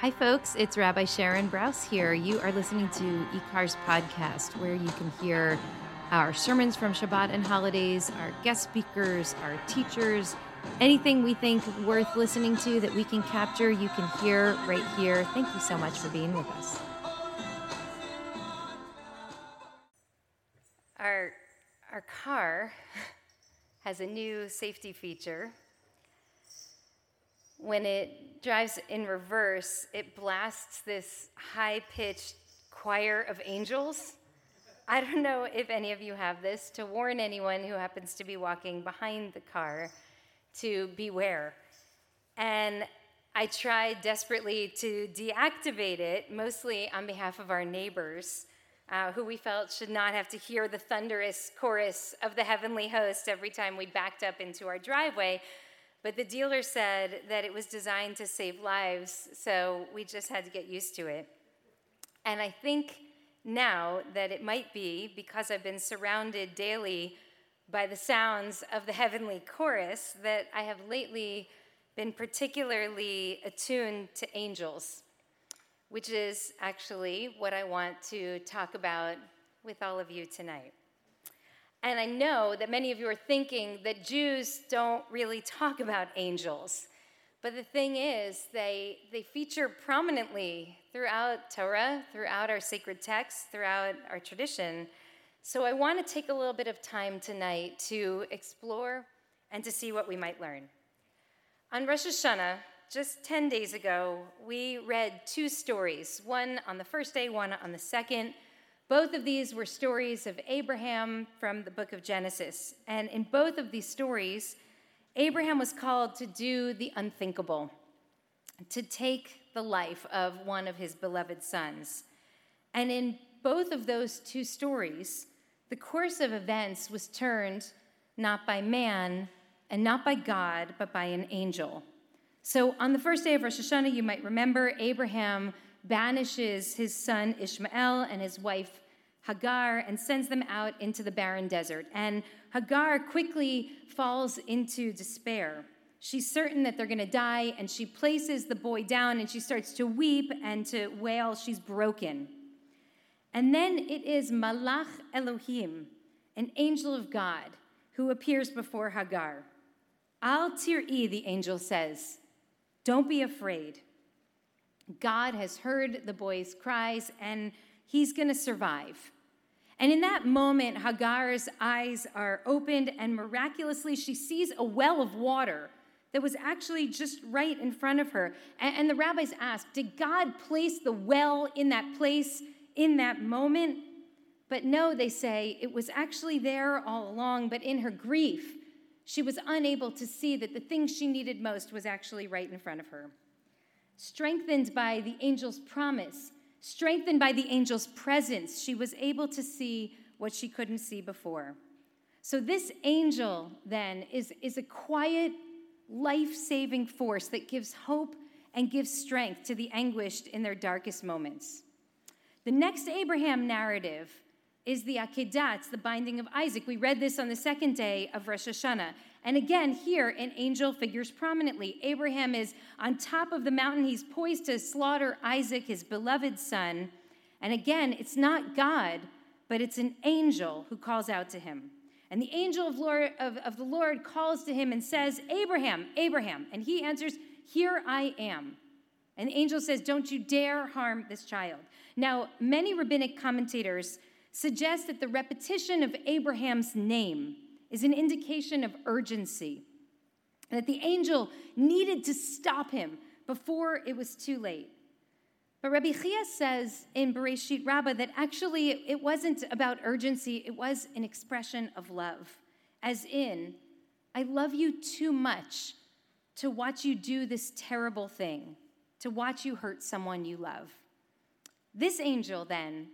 Hi, folks. It's Rabbi Sharon Brous here. You are listening to IKAR's podcast, where you can hear our sermons from Shabbat and holidays, our guest speakers, our teachers, anything we think worth listening to that we can capture, you can hear right here. Thank you so much for being with us. Our, our car has a new safety feature when it drives in reverse, it blasts this high pitched choir of angels. I don't know if any of you have this to warn anyone who happens to be walking behind the car to beware. And I tried desperately to deactivate it, mostly on behalf of our neighbors, uh, who we felt should not have to hear the thunderous chorus of the heavenly host every time we backed up into our driveway. But the dealer said that it was designed to save lives, so we just had to get used to it. And I think now that it might be because I've been surrounded daily by the sounds of the heavenly chorus that I have lately been particularly attuned to angels, which is actually what I want to talk about with all of you tonight. And I know that many of you are thinking that Jews don't really talk about angels. But the thing is, they, they feature prominently throughout Torah, throughout our sacred texts, throughout our tradition. So I want to take a little bit of time tonight to explore and to see what we might learn. On Rosh Hashanah, just 10 days ago, we read two stories one on the first day, one on the second. Both of these were stories of Abraham from the book of Genesis. And in both of these stories, Abraham was called to do the unthinkable, to take the life of one of his beloved sons. And in both of those two stories, the course of events was turned not by man and not by God, but by an angel. So on the first day of Rosh Hashanah, you might remember Abraham banishes his son Ishmael and his wife Hagar and sends them out into the barren desert. And Hagar quickly falls into despair. She's certain that they're going to die, and she places the boy down and she starts to weep and to wail. She's broken. And then it is Malach Elohim, an angel of God, who appears before Hagar. Al tir'i, the angel says, don't be afraid. God has heard the boy's cries and he's going to survive. And in that moment, Hagar's eyes are opened, and miraculously, she sees a well of water that was actually just right in front of her. And, the rabbis ask, Did God place the well in that place in that moment? But no, they say, it was actually there all along, but in her grief, she was unable to see that the thing she needed most was actually right in front of her. Strengthened by the angel's promise, strengthened by the angel's presence, she was able to see what she couldn't see before. So, this angel then is, is a quiet, life saving force that gives hope and gives strength to the anguished in their darkest moments. The next Abraham narrative is the Akedah, it's the binding of Isaac. We read this on the second day of Rosh Hashanah. And again, here an angel figures prominently. Abraham is on top of the mountain. He's poised to slaughter Isaac, his beloved son. And again, it's not God, but it's an angel who calls out to him. And the angel of, Lord, of, of the Lord calls to him and says, Abraham, Abraham. And he answers, Here I am. And the angel says, Don't you dare harm this child. Now, many rabbinic commentators suggest that the repetition of Abraham's name is an indication of urgency, that the angel needed to stop him before it was too late. But Rabbi Chia says in Bereshit Rabbah that actually it wasn't about urgency, it was an expression of love. As in, I love you too much to watch you do this terrible thing, to watch you hurt someone you love. This angel, then,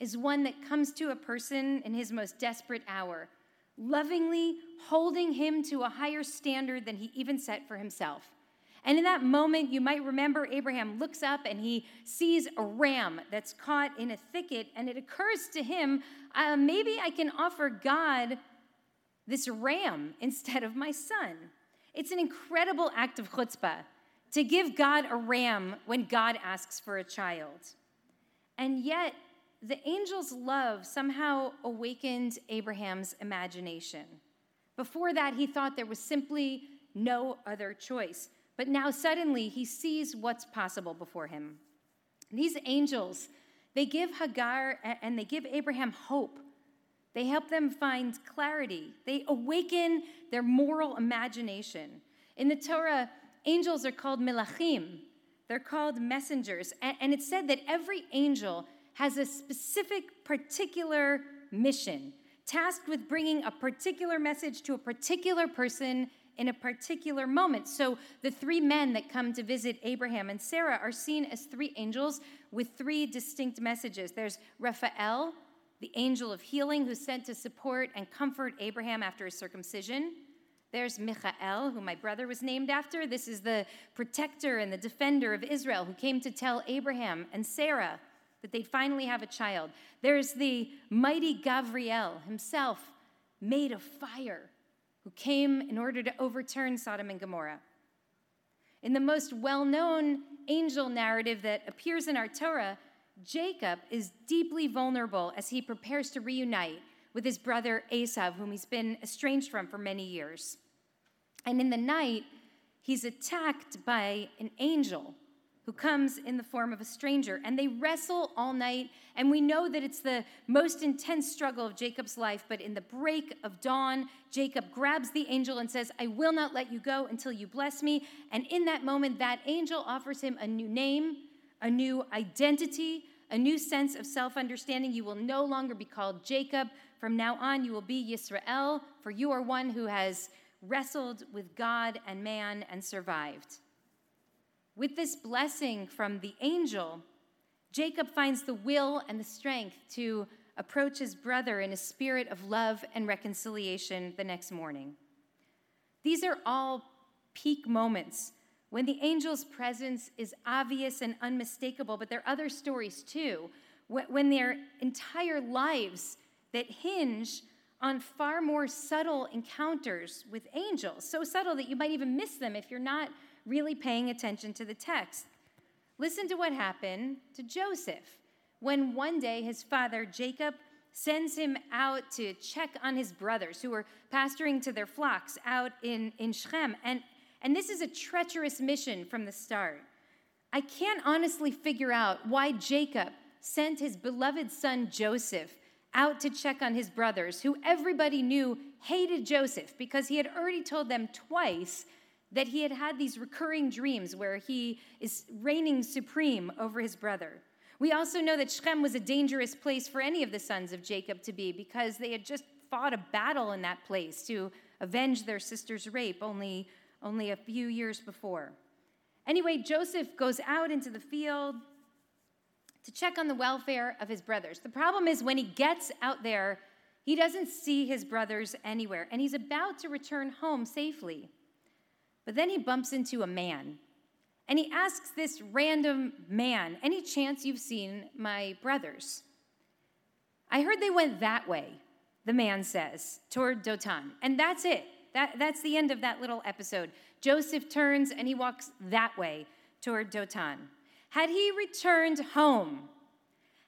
is one that comes to a person in his most desperate hour lovingly holding him to a higher standard than he even set for himself. And in that moment, you might remember Abraham looks up and he sees a ram that's caught in a thicket, and it occurs to him, uh, maybe I can offer God this ram instead of my son. It's an incredible act of chutzpah to give God a ram when God asks for a child. And yet, the angel's love somehow awakened Abraham's imagination. Before that, he thought there was simply no other choice. But now, suddenly, he sees what's possible before him. These angels, they give Hagar and they give Abraham hope. They help them find clarity. They awaken their moral imagination. In the Torah, angels are called melachim. They're called messengers. And it's said that every angel has a specific, particular mission, tasked with bringing a particular message to a particular person in a particular moment. So the three men that come to visit Abraham and Sarah are seen as three angels with three distinct messages. There's Raphael, the angel of healing, who's sent to support and comfort Abraham after his circumcision. There's Michael, who my brother was named after. This is the protector and the defender of Israel who came to tell Abraham and Sarah that they'd finally have a child. There's the mighty Gabriel himself, made of fire, who came in order to overturn Sodom and Gomorrah. In the most well known angel narrative that appears in our Torah, Jacob is deeply vulnerable as he prepares to reunite with his brother Esav, whom he's been estranged from for many years. And in the night, he's attacked by an angel who comes in the form of a stranger. And they wrestle all night. And we know that it's the most intense struggle of Jacob's life. But in the break of dawn, Jacob grabs the angel and says, I will not let you go until you bless me. And in that moment, that angel offers him a new name, a new identity, a new sense of self understanding. You will no longer be called Jacob. From now on, you will be Yisrael, for you are one who has wrestled with God and man and survived. With this blessing from the angel, Jacob finds the will and the strength to approach his brother in a spirit of love and reconciliation the next morning. These are all peak moments when the angel's presence is obvious and unmistakable, but there are other stories too, when their entire lives that hinge on far more subtle encounters with angels, so subtle that you might even miss them if you're not really paying attention to the text. Listen to what happened to Joseph when one day his father, Jacob, sends him out to check on his brothers who were pasturing to their flocks out in, in Shechem. And, and this is a treacherous mission from the start. I can't honestly figure out why Jacob sent his beloved son Joseph out to check on his brothers, who everybody knew hated Joseph because he had already told them twice that he had had these recurring dreams where he is reigning supreme over his brother. We also know that Shechem was a dangerous place for any of the sons of Jacob to be because they had just fought a battle in that place to avenge their sister's rape only, only a few years before. Anyway, Joseph goes out into the field to check on the welfare of his brothers. The problem is when he gets out there, he doesn't see his brothers anywhere, and he's about to return home safely. But then he bumps into a man. And he asks this random man, Any chance you've seen my brothers? I heard they went that way, the man says, toward Dotan. And that's it. That, that's the end of that little episode. Joseph turns and he walks that way toward Dotan. Had he returned home,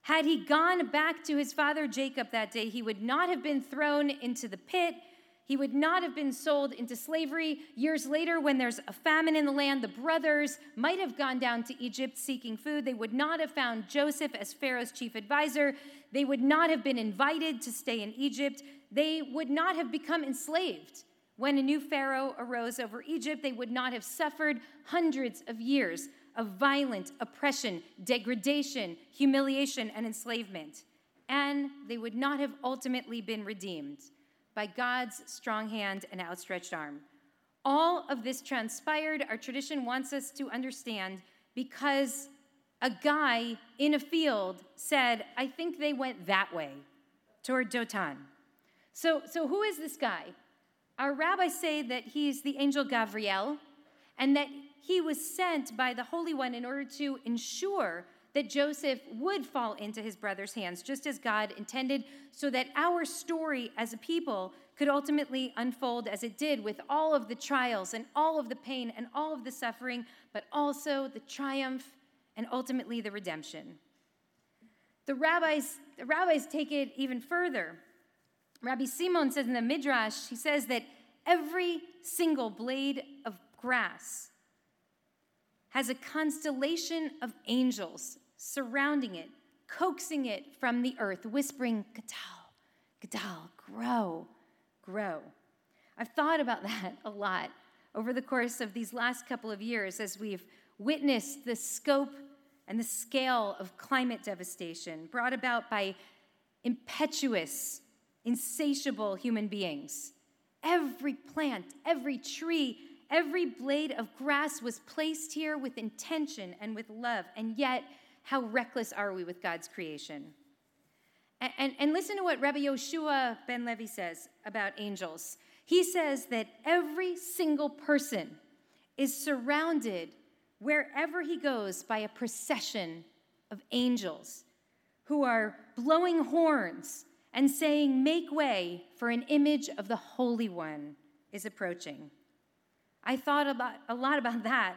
had he gone back to his father Jacob that day, he would not have been thrown into the pit he would not have been sold into slavery. Years later, when there's a famine in the land, the brothers might have gone down to Egypt seeking food. They would not have found Joseph as Pharaoh's chief advisor. They would not have been invited to stay in Egypt. They would not have become enslaved. When a new Pharaoh arose over Egypt, they would not have suffered hundreds of years of violent oppression, degradation, humiliation, and enslavement. And they would not have ultimately been redeemed by God's strong hand and outstretched arm. All of this transpired, our tradition wants us to understand, because a guy in a field said, I think they went that way, toward Dotan. So, so who is this guy? Our rabbis say that he's the angel Gabriel, and that he was sent by the Holy One in order to ensure that Joseph would fall into his brother's hands, just as God intended, so that our story as a people could ultimately unfold as it did with all of the trials and all of the pain and all of the suffering, but also the triumph and ultimately the redemption. The rabbis, the rabbis take it even further. Rabbi Simon says in the Midrash, he says that every single blade of grass has a constellation of angels surrounding it, coaxing it from the earth, whispering, Gadal, Gadal, grow, grow. I've thought about that a lot over the course of these last couple of years as we've witnessed the scope and the scale of climate devastation brought about by impetuous, insatiable human beings. Every plant, every tree, every blade of grass was placed here with intention and with love, and yet, how reckless are we with God's creation? And, and, and listen to what Rabbi Yoshua ben Levi says about angels. He says that every single person is surrounded wherever he goes by a procession of angels who are blowing horns and saying, Make way, for an image of the Holy One is approaching. I thought about, a lot about that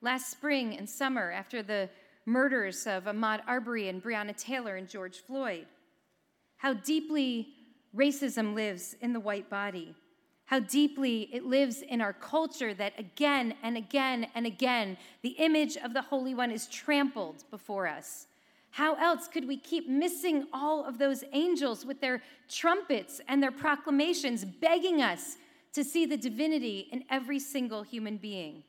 last spring and summer after the murders of Ahmaud Arbery and Breonna Taylor and George Floyd. How deeply racism lives in the white body how deeply it lives in our culture that again and again and again the image of the Holy One is trampled before us. How else could we keep missing all of those angels with their trumpets and their proclamations begging us to see the divinity in every single human being?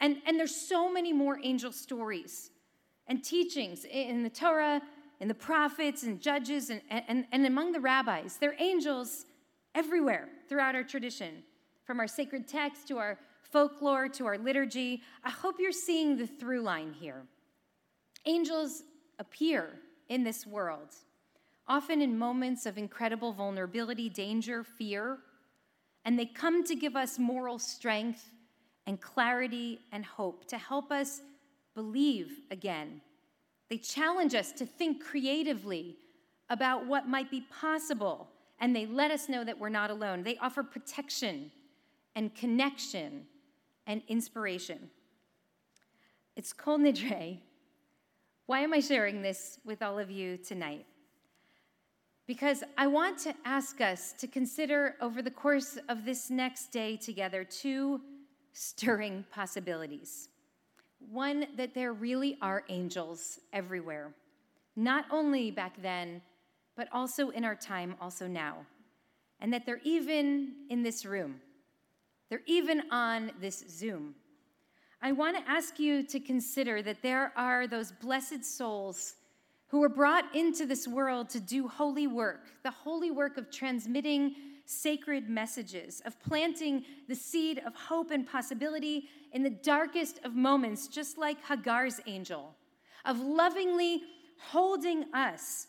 And, and there's so many more angel stories and teachings in the Torah, in the prophets and judges, and, and, and among the rabbis. They're angels everywhere throughout our tradition, from our sacred text to our folklore to our liturgy. I hope you're seeing the through line here. Angels appear in this world, often in moments of incredible vulnerability, danger, fear, and they come to give us moral strength and clarity and hope to help us believe again. They challenge us to think creatively about what might be possible and they let us know that we're not alone. They offer protection and connection and inspiration. It's Kol Nidre. Why am I sharing this with all of you tonight? Because I want to ask us to consider over the course of this next day together two stirring possibilities. One, that there really are angels everywhere, not only back then, but also in our time, also now. And that they're even in this room, they're even on this Zoom. I want to ask you to consider that there are those blessed souls who were brought into this world to do holy work, the holy work of transmitting sacred messages, of planting the seed of hope and possibility in the darkest of moments, just like Hagar's angel, of lovingly holding us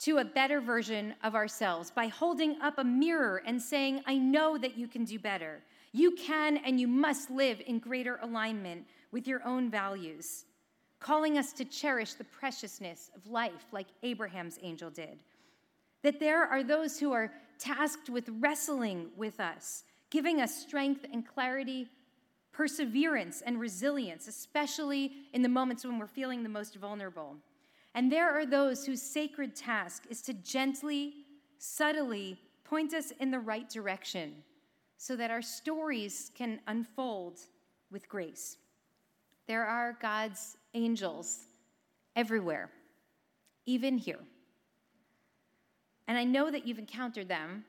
to a better version of ourselves by holding up a mirror and saying, I know that you can do better. You can and you must live in greater alignment with your own values, calling us to cherish the preciousness of life like Abraham's angel did. That there are those who are tasked with wrestling with us, giving us strength and clarity, perseverance and resilience, especially in the moments when we're feeling the most vulnerable. And there are those whose sacred task is to gently, subtly point us in the right direction so that our stories can unfold with grace. There are God's angels everywhere, even here. And I know that you've encountered them.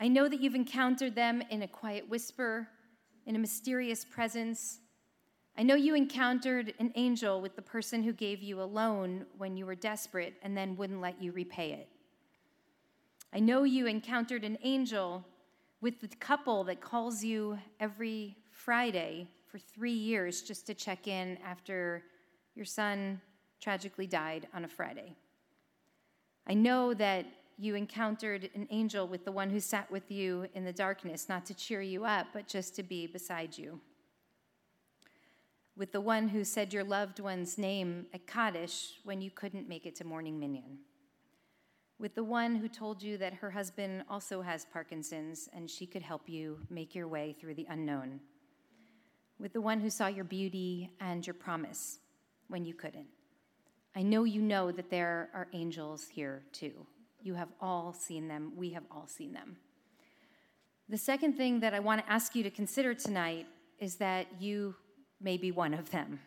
I know that you've encountered them in a quiet whisper, in a mysterious presence, I know you encountered an angel with the person who gave you a loan when you were desperate and then wouldn't let you repay it. I know you encountered an angel with the couple that calls you every Friday for three years just to check in after your son tragically died on a Friday. I know that you encountered an angel with the one who sat with you in the darkness, not to cheer you up, but just to be beside you. with the one who said your loved one's name at Kaddish when you couldn't make it to morning minyan, with the one who told you that her husband also has Parkinson's and she could help you make your way through the unknown, with the one who saw your beauty and your promise when you couldn't. I know you know that there are angels here too. You have all seen them. We have all seen them. The second thing that I want to ask you to consider tonight is that you may be one of them.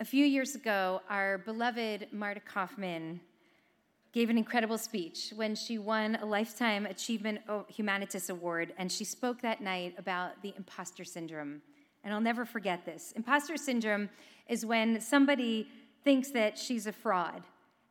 A few years ago, our beloved Marta Kauffman gave an incredible speech when she won a Lifetime Achievement Humanitas Award, and she spoke that night about the imposter syndrome. And I'll never forget this. Imposter syndrome is when somebody thinks that she's a fraud,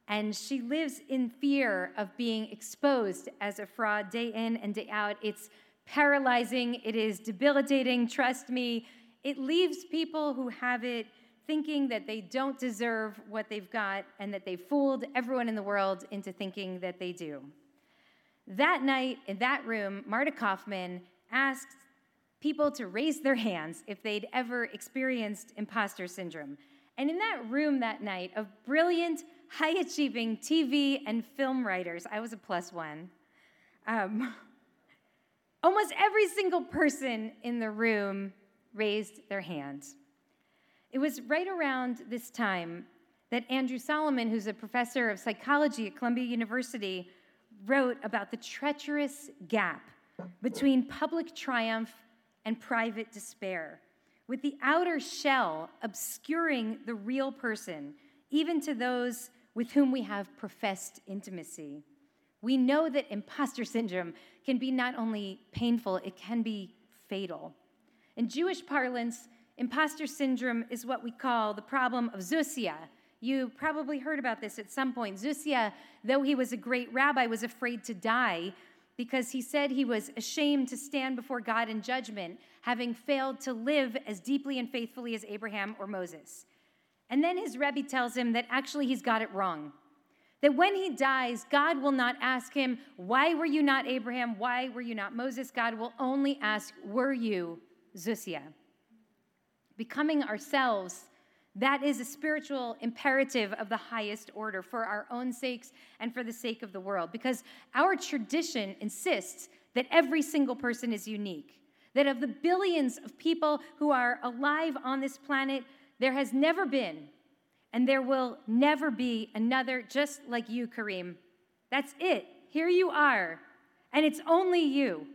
and she lives in fear of being exposed as a fraud day in and day out. It's paralyzing, it is debilitating, trust me. It leaves people who have it thinking that they don't deserve what they've got and that they fooled everyone in the world into thinking that they do. That night in that room, Marta Kauffman asked people to raise their hands if they'd ever experienced imposter syndrome. And in that room that night of brilliant, high achieving TV and film writers, I was a plus one. Um, almost every single person in the room raised their hand. It was right around this time that Andrew Solomon, who's a professor of psychology at Columbia University, wrote about the treacherous gap between public triumph and private despair, with the outer shell obscuring the real person, even to those with whom we have professed intimacy. We know that imposter syndrome can be not only painful, it can be fatal. In Jewish parlance, imposter syndrome is what we call the problem of Zusia. You probably heard about this at some point. Zusia, though he was a great rabbi, was afraid to die because he said he was ashamed to stand before God in judgment, having failed to live as deeply and faithfully as Abraham or Moses. And then his Rebbe tells him that actually he's got it wrong. That when he dies, God will not ask him, Why were you not Abraham? Why were you not Moses? God will only ask, Were you Zusia. Becoming ourselves, that is a spiritual imperative of the highest order for our own sakes and for the sake of the world, because our tradition insists that every single person is unique. That of the billions of people who are alive on this planet, there has never been, and there will never be another just like you, Kareem. That's it. Here you are, and it's only you.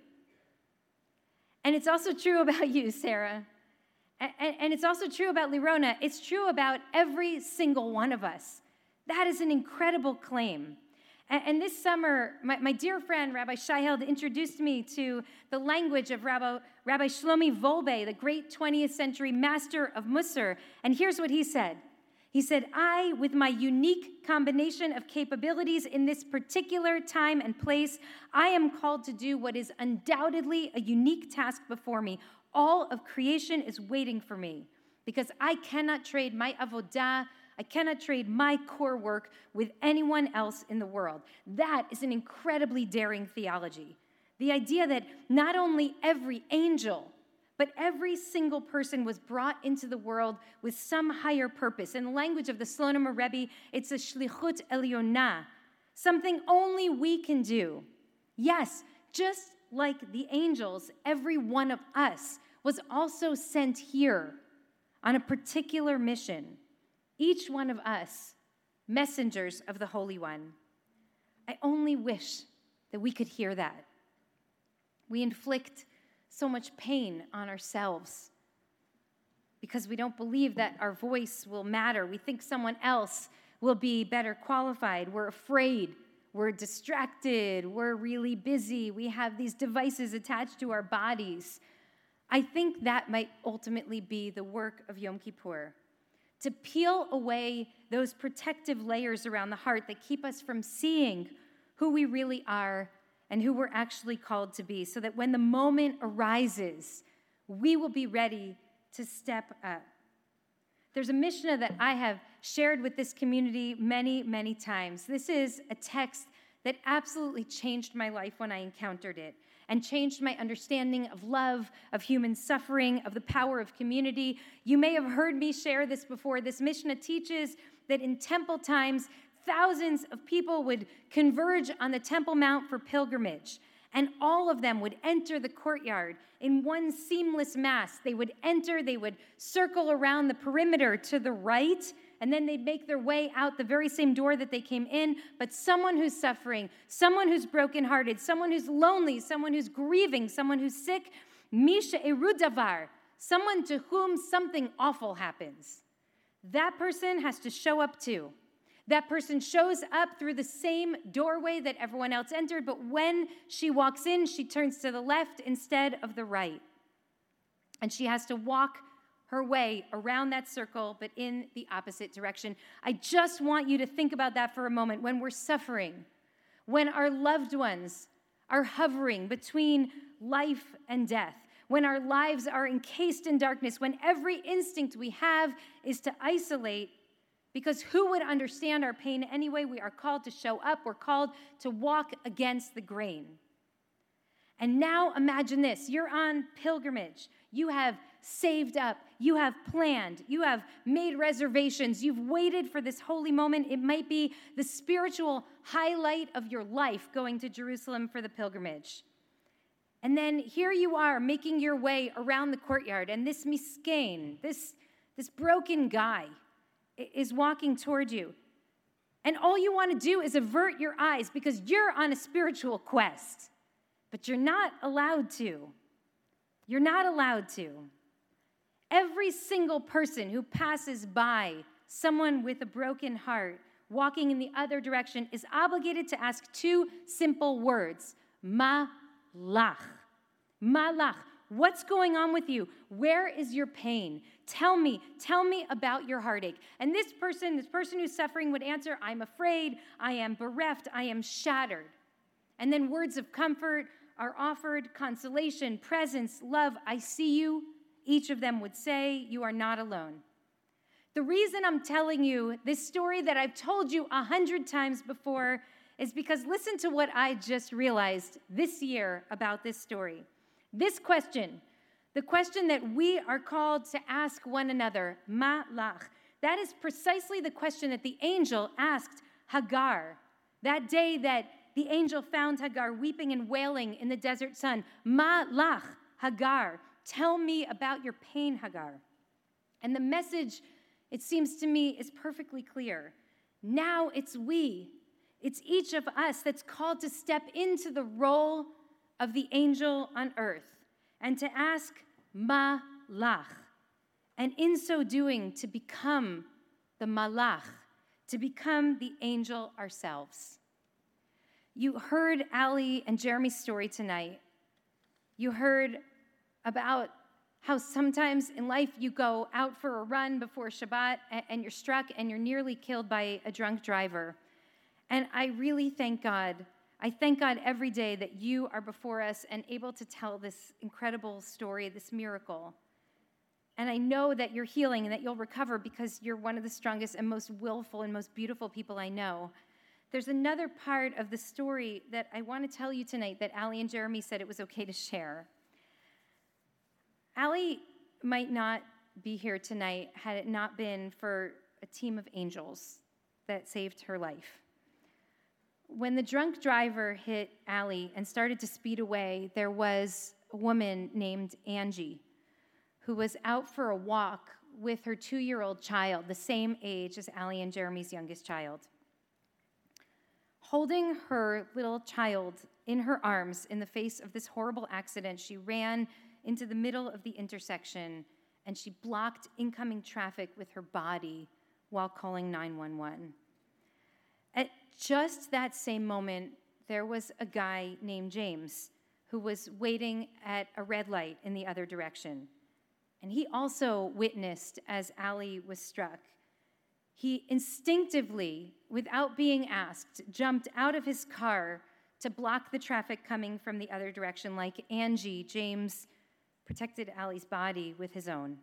And it's also true about you, Sarah. And, and, it's also true about Lirona. It's true about every single one of us. That is an incredible claim. And, this summer, my, my, dear friend, Rabbi Shai Held, introduced me to the language of Rabbi, Rabbi Shlomo Wolbe, the great 20th century master of Musar. And here's what he said he said, I, with my unique combination of capabilities in this particular time and place, I am called to do what is undoubtedly a unique task before me. All of creation is waiting for me because I cannot trade my avodah, I cannot trade my core work with anyone else in the world. That is an incredibly daring theology. The idea that not only every angel, but every single person was brought into the world with some higher purpose. In the language of the Slonim Rebbe, it's a shlichut elyona, something only we can do. Yes, just like the angels, every one of us was also sent here on a particular mission. Each one of us, messengers of the Holy One. I only wish that we could hear that. We inflict so much pain on ourselves because we don't believe that our voice will matter. We think someone else will be better qualified. We're afraid. We're distracted. We're really busy. We have these devices attached to our bodies. I think that might ultimately be the work of Yom Kippur to peel away those protective layers around the heart that keep us from seeing who we really are and who we're actually called to be, so that when the moment arises, we will be ready to step up. There's a Mishnah that I have shared with this community many, many times. This is a text that absolutely changed my life when I encountered it. and changed my understanding of love, of human suffering, of the power of community. You may have heard me share this before. This Mishnah teaches that in temple times, thousands of people would converge on the Temple Mount for pilgrimage, and all of them would enter the courtyard in one seamless mass. They would enter, they would circle around the perimeter to the right and then they'd make their way out the very same door that they came in. But someone who's suffering, someone who's brokenhearted, someone who's lonely, someone who's grieving, someone who's sick, mi she'era'o davar, someone to whom something awful happens. That person has to show up too. That person shows up through the same doorway that everyone else entered, but when she walks in, she turns to the left instead of the right. And she has to walk her way around that circle, but in the opposite direction. I just want you to think about that for a moment. When we're suffering, when our loved ones are hovering between life and death, when our lives are encased in darkness, when every instinct we have is to isolate, because who would understand our pain anyway? We are called to show up, we're called to walk against the grain. And now imagine this you're on pilgrimage. You have saved up, you have planned, you have made reservations, you've waited for this holy moment. It might be the spiritual highlight of your life going to Jerusalem for the pilgrimage. And then here you are making your way around the courtyard, and this miskin, this, this broken guy, is walking toward you. And all you want to do is avert your eyes because you're on a spiritual quest, but you're not allowed to. You're not allowed to. Every single person who passes by someone with a broken heart walking in the other direction is obligated to ask two simple words Malach. Malach. What's going on with you? Where is your pain? Tell me, tell me about your heartache. And this person, this person who's suffering would answer, I'm afraid, I am bereft, I am shattered. And then words of comfort are offered consolation, presence, love. I see you, each of them would say, You are not alone. The reason I'm telling you this story that I've told you a hundred times before is because listen to what I just realized this year about this story. This question, the question that we are called to ask one another, ma lach, that is precisely the question that the angel asked Hagar that day that the angel found Hagar weeping and wailing in the desert sun. Ma lach, Hagar. Tell me about your pain, Hagar. And the message, it seems to me, is perfectly clear. Now it's we, it's each of us that's called to step into the role of the angel on earth and to ask, Malach. And in so doing, to become the Malach, to become the angel ourselves. You heard Ali and Jeremy's story tonight. You heard about how sometimes in life you go out for a run before Shabbat and you're struck and you're nearly killed by a drunk driver. And I really thank God. I thank God every day that you are before us and able to tell this incredible story, this miracle. And I know that you're healing and that you'll recover because you're one of the strongest and most willful and most beautiful people I know. There's another part of the story that I want to tell you tonight that Ali and Jeremy said it was okay to share. Allie might not be here tonight had it not been for a team of angels that saved her life. When the drunk driver hit Allie and started to speed away, there was a woman named Angie who was out for a walk with her two year old child, the same age as Allie and Jeremy's youngest child. Holding her little child in her arms in the face of this horrible accident, she ran into the middle of the intersection and she blocked incoming traffic with her body while calling 911. At just that same moment, there was a guy named James who was waiting at a red light in the other direction. And he also witnessed as Ali was struck. He instinctively, without being asked, jumped out of his car to block the traffic coming from the other direction, like Angie, James protected Ali's body with his own.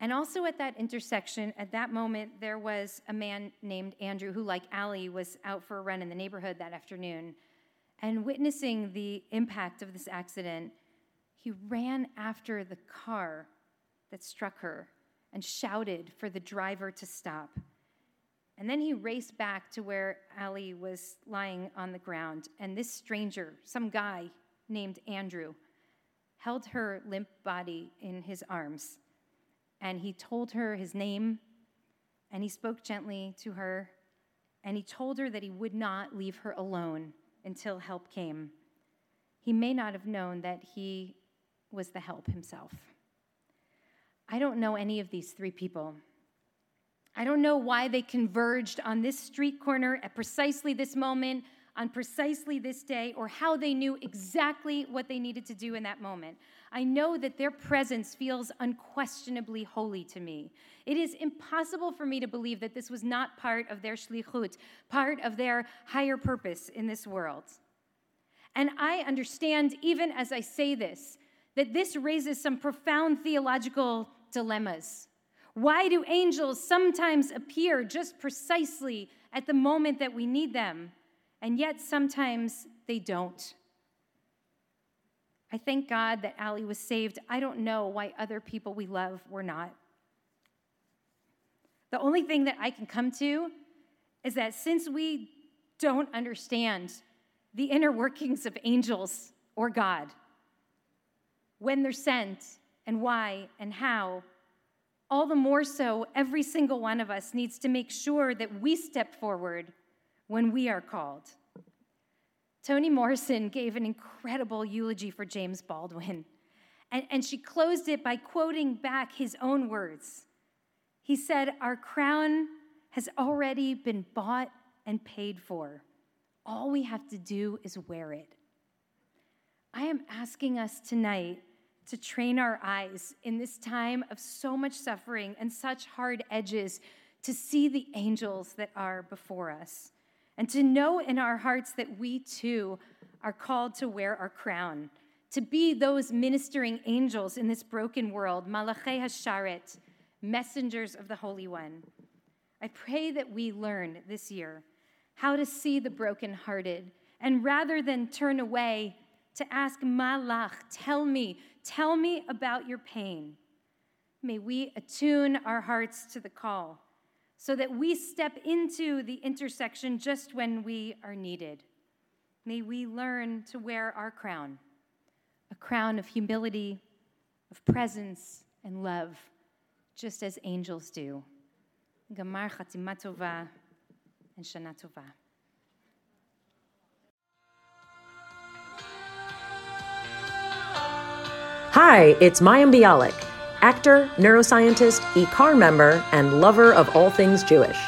And also at that intersection, at that moment, there was a man named Andrew who, like Ali, was out for a run in the neighborhood that afternoon. And witnessing the impact of this accident, he ran after the car that struck her and shouted for the driver to stop. And then he raced back to where Ali was lying on the ground. And this stranger, some guy named Andrew, held her limp body in his arms. And he told her his name, and he spoke gently to her, and he told her that he would not leave her alone until help came. He may not have known that he was the help himself. I don't know any of these three people. I don't know why they converged on this street corner at precisely this moment, on precisely this day, or how they knew exactly what they needed to do in that moment. I know that their presence feels unquestionably holy to me. It is impossible for me to believe that this was not part of their shlichut, part of their higher purpose in this world. And I understand, even as I say this, that this raises some profound theological dilemmas. Why do angels sometimes appear just precisely at the moment that we need them, and yet sometimes they don't? I thank God that Ali was saved. I don't know why other people we love were not. The only thing that I can come to is that since we don't understand the inner workings of angels or God, when they're sent and why and how, all the more so, every single one of us needs to make sure that we step forward when we are called. Toni Morrison gave an incredible eulogy for James Baldwin, and, and she closed it by quoting back his own words. He said, Our crown has already been bought and paid for. All we have to do is wear it. I am asking us tonight to train our eyes in this time of so much suffering and such hard edges to see the angels that are before us and to know in our hearts that we too are called to wear our crown, to be those ministering angels in this broken world, Malachei Hasharet, messengers of the Holy One. I pray that we learn this year how to see the brokenhearted, and rather than turn away, to ask Malach, tell me, tell me about your pain. May we attune our hearts to the call so that we step into the intersection just when we are needed. May we learn to wear our crown, a crown of humility, of presence, and love, just as angels do. Gamar Chatimatova and Shana Tova. Hi, it's Mayim Bialik, actor, neuroscientist, IKAR member, and lover of all things Jewish.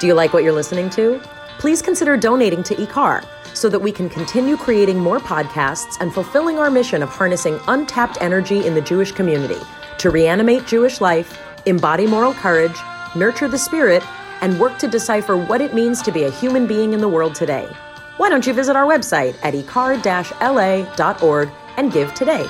Do you like what you're listening to? Please consider donating to IKAR so that we can continue creating more podcasts and fulfilling our mission of harnessing untapped energy in the Jewish community to reanimate Jewish life, embody moral courage, nurture the spirit, and work to decipher what it means to be a human being in the world today. Why don't you visit our website at ikar-la.org and give today?